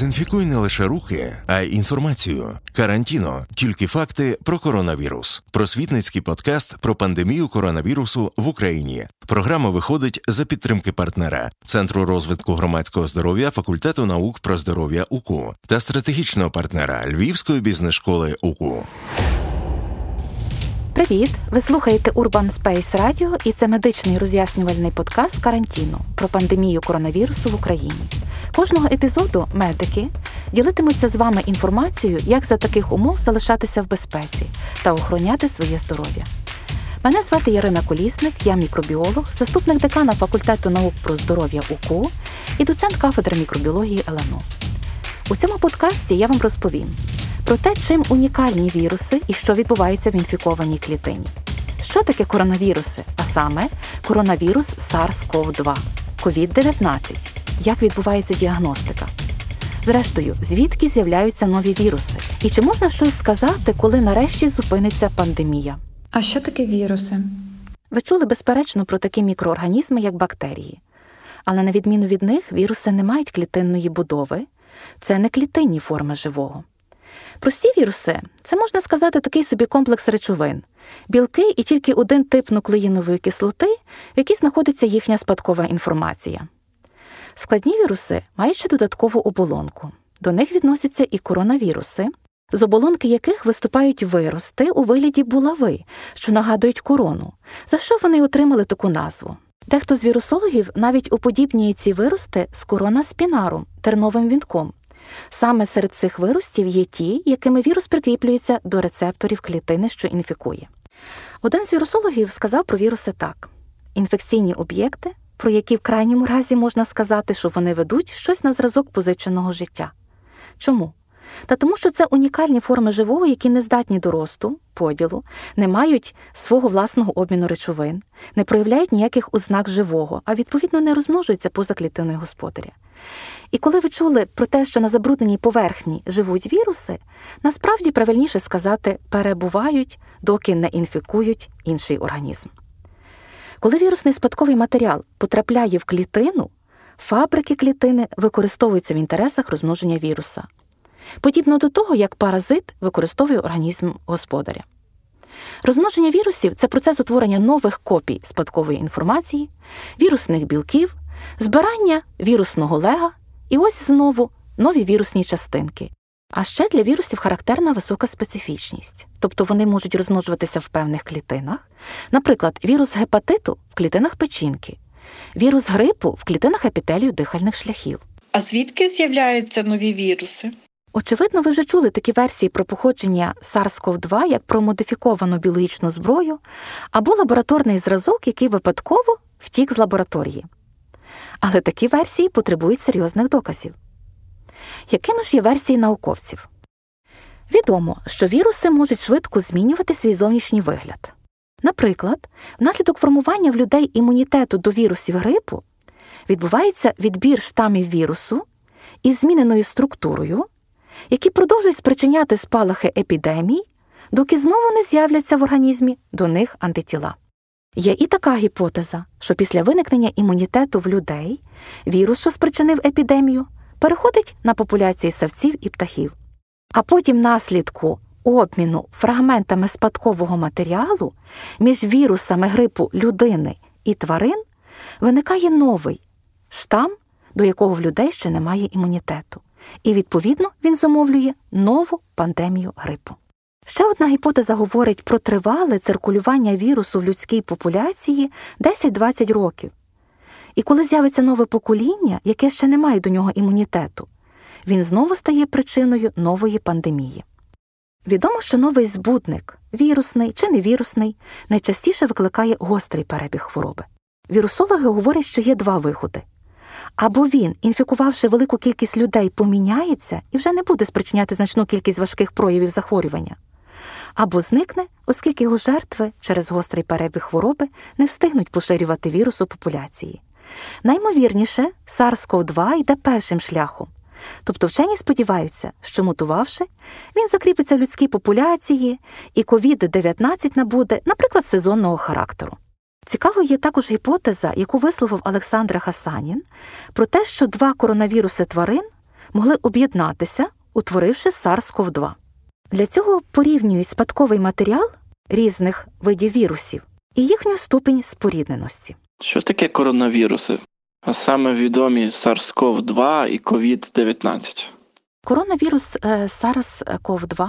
Дезінфікуй не лише руки, а й інформацію. Карантіно тільки факти про коронавірус. Просвітницький подкаст про пандемію коронавірусу в Україні. Програма виходить за підтримки партнера Центру розвитку громадського здоров'я факультету наук про здоров'я УКУ та стратегічного партнера Львівської бізнес-школи УКУ. Привіт! Ви слухаєте Urban Space Radio і це медичний роз'яснювальний подкаст карантіну про пандемію коронавірусу в Україні. Кожного епізоду медики ділитимуться з вами інформацією, як за таких умов залишатися в безпеці та охороняти своє здоров'я. Мене звати Ярина Колісник, я мікробіолог, заступник декана факультету наук про здоров'я УКУ і доцент кафедри мікробіології ЛНУ. У цьому подкасті я вам розповім про те, чим унікальні віруси і що відбувається в інфікованій клітині. Що таке коронавіруси, а саме коронавірус SARS-CoV-2, COVID-19, як відбувається діагностика. Зрештою, звідки з'являються нові віруси? І чи можна щось сказати, коли нарешті зупиниться пандемія? А що таке віруси? Ви чули безперечно про такі мікроорганізми, як бактерії. Але на відміну від них, віруси не мають клітинної будови, це не клітинні форми живого. Прості віруси це можна сказати такий собі комплекс речовин, білки і тільки один тип нуклеїнової кислоти, в якій знаходиться їхня спадкова інформація. Складні віруси мають ще додаткову оболонку. До них відносяться і коронавіруси, з оболонки яких виступають вирости у вигляді булави, що нагадують корону, за що вони отримали таку назву. Дехто з вірусологів навіть уподібнює ці вирости з корона спінаром, терновим вінком. Саме серед цих виростів є ті, якими вірус прикріплюється до рецепторів клітини, що інфікує. Один з вірусологів сказав про віруси так: інфекційні об'єкти, про які в крайньому разі можна сказати, що вони ведуть щось на зразок позиченого життя. Чому? Та тому, що це унікальні форми живого, які не здатні до росту, поділу, не мають свого власного обміну речовин, не проявляють ніяких ознак живого, а відповідно не розмножуються поза клітиною господаря. І коли ви чули про те, що на забрудненій поверхні живуть віруси, насправді правильніше сказати, перебувають, доки не інфікують інший організм. Коли вірусний спадковий матеріал потрапляє в клітину, фабрики клітини використовуються в інтересах розмноження віруса, подібно до того, як паразит використовує організм господаря. Розмноження вірусів це процес утворення нових копій спадкової інформації, вірусних білків, збирання вірусного лега і ось знову нові вірусні частинки. А ще для вірусів характерна висока специфічність, тобто вони можуть розмножуватися в певних клітинах, наприклад, вірус гепатиту в клітинах печінки, вірус грипу в клітинах епітелію дихальних шляхів. А звідки з'являються нові віруси? Очевидно, ви вже чули такі версії про походження SARS-CoV-2 як про модифіковану біологічну зброю або лабораторний зразок, який випадково втік з лабораторії. Але такі версії потребують серйозних доказів. Якими ж є версії науковців? Відомо, що віруси можуть швидко змінювати свій зовнішній вигляд. Наприклад, внаслідок формування в людей імунітету до вірусів грипу відбувається відбір штамів вірусу із зміненою структурою, які продовжують спричиняти спалахи епідемій, доки знову не з'являться в організмі до них антитіла. Є і така гіпотеза, що після виникнення імунітету в людей вірус, що спричинив епідемію, переходить на популяції савців і птахів, а потім наслідку обміну фрагментами спадкового матеріалу між вірусами грипу людини і тварин виникає новий штам, до якого в людей ще немає імунітету, і відповідно він зумовлює нову пандемію грипу. Ще одна гіпотеза говорить про тривале циркулювання вірусу в людській популяції 10-20 років. І коли з'явиться нове покоління, яке ще не має до нього імунітету, він знову стає причиною нової пандемії. Відомо, що новий збудник, вірусний чи невірусний, найчастіше викликає гострий перебіг хвороби. Вірусологи говорять, що є два виходи. Або він, інфікувавши велику кількість людей, поміняється і вже не буде спричиняти значну кількість важких проявів захворювання або зникне, оскільки його жертви через гострий перебіг хвороби не встигнуть поширювати вірус у популяції. Наймовірніше, SARS-CoV-2 йде першим шляхом. Тобто вчені сподіваються, що мутувавши, він закріпиться в людській популяції, і COVID-19 набуде, наприклад, сезонного характеру. Цікавою є також гіпотеза, яку висловив Олександр Хасанін, про те, що два коронавіруси тварин могли об'єднатися, утворивши SARS-CoV-2. Для цього порівнюють спадковий матеріал різних видів вірусів і їхню ступінь спорідненості. Що таке коронавіруси? А саме відомі SARS-CoV-2 і COVID-19. Коронавірус е, SARS-CoV-2,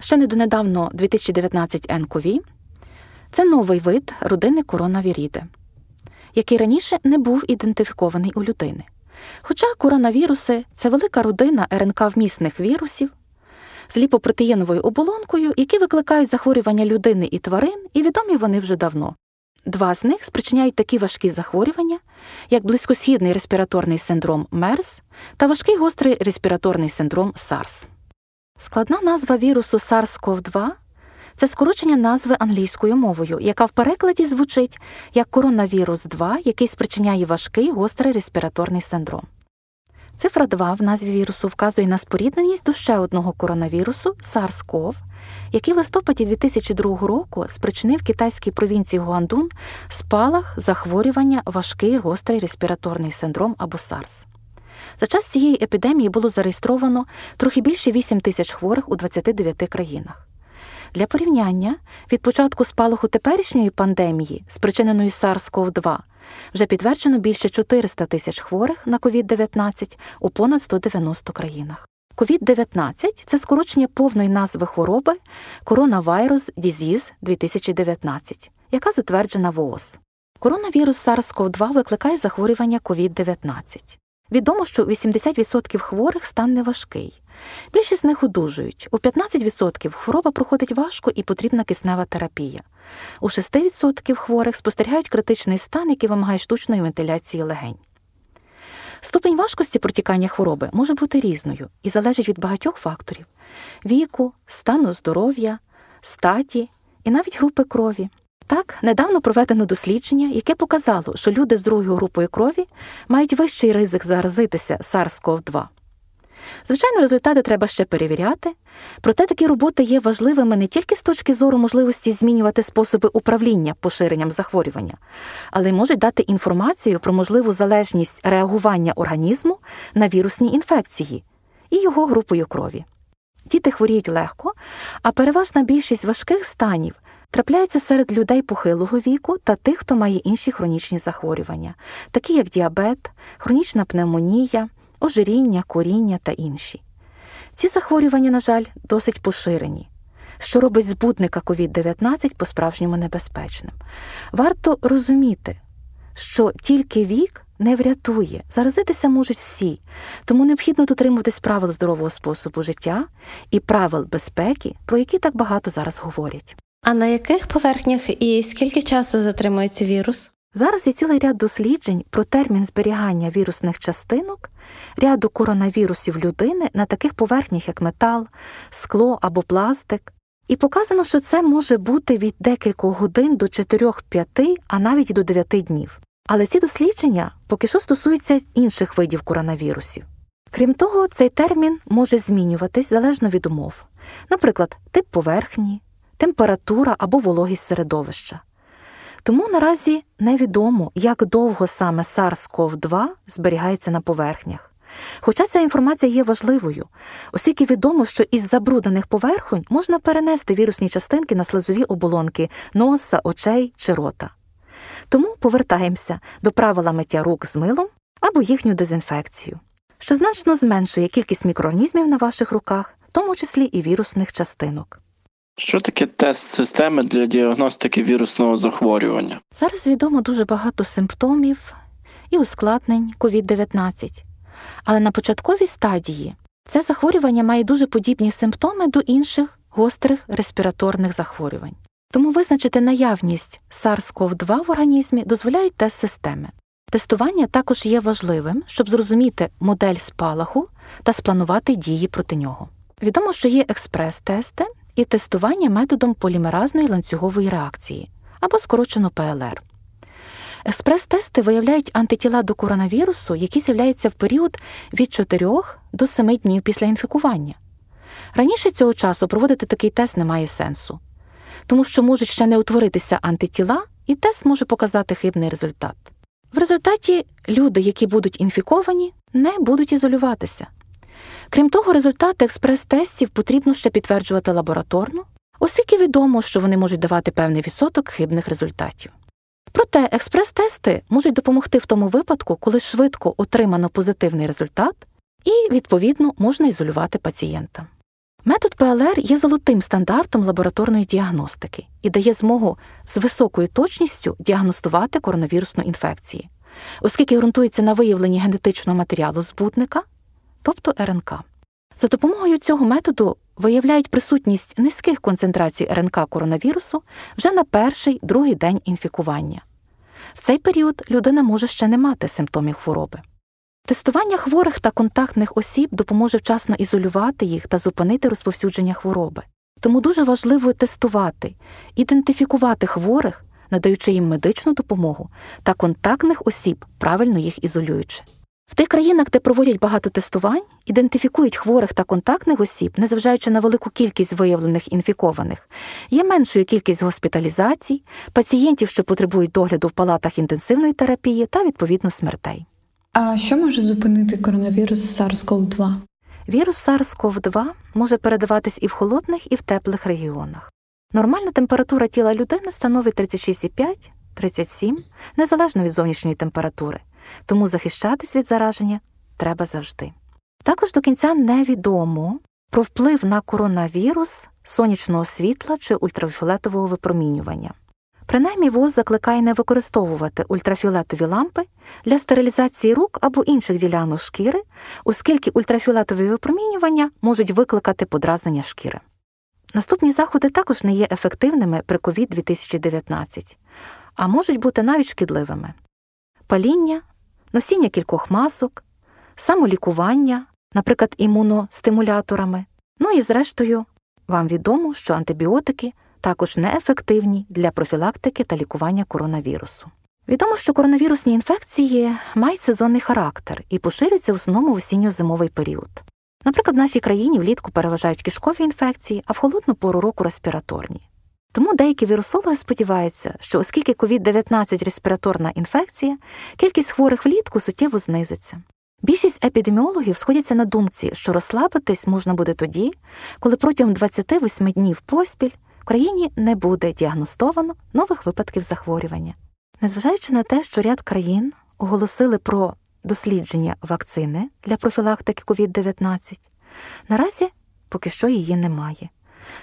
ще недонедавно 2019 nCoV, це новий вид родини коронавіріди, який раніше не був ідентифікований у людини. Хоча коронавіруси це велика родина РНК-вмісних вірусів з ліпопротеїновою оболонкою, які викликають захворювання людини і тварин, і відомі вони вже давно. Два з них спричиняють такі важкі захворювання, як близькосхідний респіраторний синдром МЕРС та важкий гострий респіраторний синдром SARS. Складна назва вірусу SARS-CoV-2 це скорочення назви англійською мовою, яка в перекладі звучить як коронавірус 2, який спричиняє важкий гострий респіраторний синдром. Цифра 2 в назві вірусу вказує на спорідненість до ще одного коронавірусу SARS-CoV, який в листопаді 2002 року спричинив китайській провінції Гуандун спалах захворювання важкий гострий респіраторний синдром або SARS. За час цієї епідемії було зареєстровано трохи більше 8 тисяч хворих у 29 країнах. Для порівняння, від початку спалаху теперішньої пандемії, спричиненої SARS-CoV-2, вже підтверджено більше 400 тисяч хворих на COVID-19 у понад 190 країнах. COVID-19 – це скорочення повної назви хвороби Coronavirus Disease 2019, яка затверджена ВООЗ. Коронавірус SARS-CoV-2 викликає захворювання COVID-19. Відомо, що у 80% хворих стан неважкий. Більшість з них одужують. У 15% хвороба проходить важко і потрібна киснева терапія. У 6% хворих спостерігають критичний стан, який вимагає штучної вентиляції легень. Ступень важкості протікання хвороби може бути різною і залежить від багатьох факторів віку, стану здоров'я, статі і навіть групи крові. Так, недавно проведено дослідження, яке показало, що люди з другою групою крові мають вищий ризик заразитися SARS-CoV-2. Звичайно, результати треба ще перевіряти, проте такі роботи є важливими не тільки з точки зору можливості змінювати способи управління поширенням захворювання, але й можуть дати інформацію про можливу залежність реагування організму на вірусні інфекції і його групою крові. Діти хворіють легко, а переважна більшість важких станів трапляється серед людей похилого віку та тих, хто має інші хронічні захворювання, такі як діабет, хронічна пневмонія, ожиріння, коріння та інші. Ці захворювання, на жаль, досить поширені, що робить збудника COVID-19 по-справжньому небезпечним. Варто розуміти, що тільки вік не врятує, заразитися можуть всі, тому необхідно дотримуватись правил здорового способу життя і правил безпеки, про які так багато зараз говорять. А на яких поверхнях і скільки часу затримується вірус? Зараз є цілий ряд досліджень про термін зберігання вірусних частинок, ряду коронавірусів людини на таких поверхнях, як метал, скло або пластик. І показано, що це може бути від декількох годин до 4-5, а навіть до 9 днів. Але ці дослідження поки що стосуються інших видів коронавірусів. Крім того, цей термін може змінюватись залежно від умов, наприклад, тип поверхні, температура або вологість середовища. Тому наразі невідомо, як довго саме SARS-CoV-2 зберігається на поверхнях. Хоча ця інформація є важливою, оскільки відомо, що із забруднених поверхонь можна перенести вірусні частинки на слизові оболонки носа, очей чи рота. Тому повертаємося до правила миття рук з милом або їхню дезінфекцію, що значно зменшує кількість мікроорганізмів на ваших руках, в тому числі і вірусних частинок. Що таке тест системи для діагностики вірусного захворювання? Зараз відомо дуже багато симптомів і ускладнень COVID-19. Але на початковій стадії це захворювання має дуже подібні симптоми до інших гострих респіраторних захворювань. Тому визначити наявність SARS-CoV-2 в організмі дозволяють тест-системи. Тестування також є важливим, щоб зрозуміти модель спалаху та спланувати дії проти нього. Відомо, що є експрес-тести і тестування методом полімеразної ланцюгової реакції або скорочено ПЛР. Експрес-тести виявляють антитіла до коронавірусу, які з'являються в період від 4 до 7 днів після інфікування. Раніше цього часу проводити такий тест немає сенсу, тому що можуть ще не утворитися антитіла, і тест може показати хибний результат. В результаті люди, які будуть інфіковані, не будуть ізолюватися. Крім того, результати експрес-тестів потрібно ще підтверджувати лабораторно, оскільки відомо, що вони можуть давати певний відсоток хибних результатів. Проте експрес-тести можуть допомогти в тому випадку, коли швидко отримано позитивний результат, і, відповідно, можна ізолювати пацієнта. Метод ПЛР є золотим стандартом лабораторної діагностики і дає змогу з високою точністю діагностувати коронавірусну інфекцію, оскільки ґрунтується на виявленні генетичного матеріалу збутника, тобто РНК. За допомогою цього методу виявляють присутність низьких концентрацій РНК коронавірусу вже на перший другий день інфікування. В цей період людина може ще не мати симптомів хвороби. Тестування хворих та контактних осіб допоможе вчасно ізолювати їх та зупинити розповсюдження хвороби. Тому дуже важливо тестувати, ідентифікувати хворих, надаючи їм медичну допомогу та контактних осіб, правильно їх ізолюючи. В тих країнах, де проводять багато тестувань, ідентифікують хворих та контактних осіб, незважаючи на велику кількість виявлених інфікованих, є меншою кількість госпіталізацій, пацієнтів, що потребують догляду в палатах інтенсивної терапії та відповідно смертей. А що може зупинити коронавірус SARS-CoV-2? Вірус SARS-CoV-2 може передаватись і в холодних, і в теплих регіонах. Нормальна температура тіла людини становить 36,5-37, незалежно від зовнішньої температури, тому захищатись від зараження треба завжди. Також до кінця невідомо про вплив на коронавірус сонячного світла чи ультрафіолетового випромінювання. Принаймні ВОЗ закликає не використовувати ультрафіолетові лампи для стерилізації рук або інших ділянок шкіри, оскільки ультрафіолетові випромінювання можуть викликати подразнення шкіри. Наступні заходи також не є ефективними при COVID-2019, а можуть бути навіть шкідливими: паління, носіння кількох масок, самолікування, наприклад, імуностимуляторами. Ну і, зрештою, вам відомо, що антибіотики також неефективні для профілактики та лікування коронавірусу. Відомо, що коронавірусні інфекції мають сезонний характер і поширюються в основному в осінньо-зимовий період. Наприклад, в нашій країні влітку переважають кишкові інфекції, а в холодну пору року респіраторні. Тому деякі вірусологи сподіваються, що оскільки COVID-19 респіраторна інфекція, кількість хворих влітку суттєво знизиться. Більшість епідеміологів сходяться на думці, що розслабитись можна буде тоді, коли протягом 28 днів поспіль в країні не буде діагностовано нових випадків захворювання. Незважаючи на те, що ряд країн оголосили про дослідження вакцини для профілактики COVID-19, наразі поки що її немає.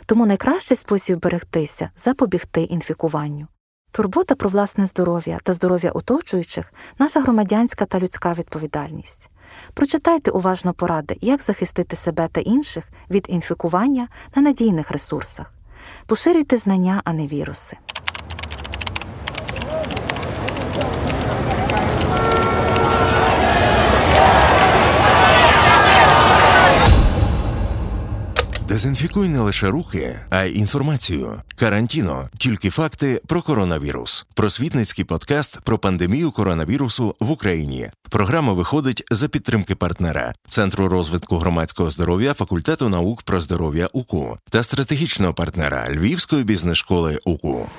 Тому найкращий спосіб берегтися запобігти інфікуванню. Турбота про власне здоров'я та здоров'я оточуючих наша громадянська та людська відповідальність. Прочитайте уважно поради, як захистити себе та інших від інфікування на надійних ресурсах. Поширюйте знання, а не віруси. Дезінфікуй не лише руки, а й інформацію. Карантіно тільки факти про коронавірус. Просвітницький подкаст про пандемію коронавірусу в Україні. Програма виходить за підтримки партнера Центру розвитку громадського здоров'я факультету наук про здоров'я УКУ та стратегічного партнера Львівської бізнес школи УКУ.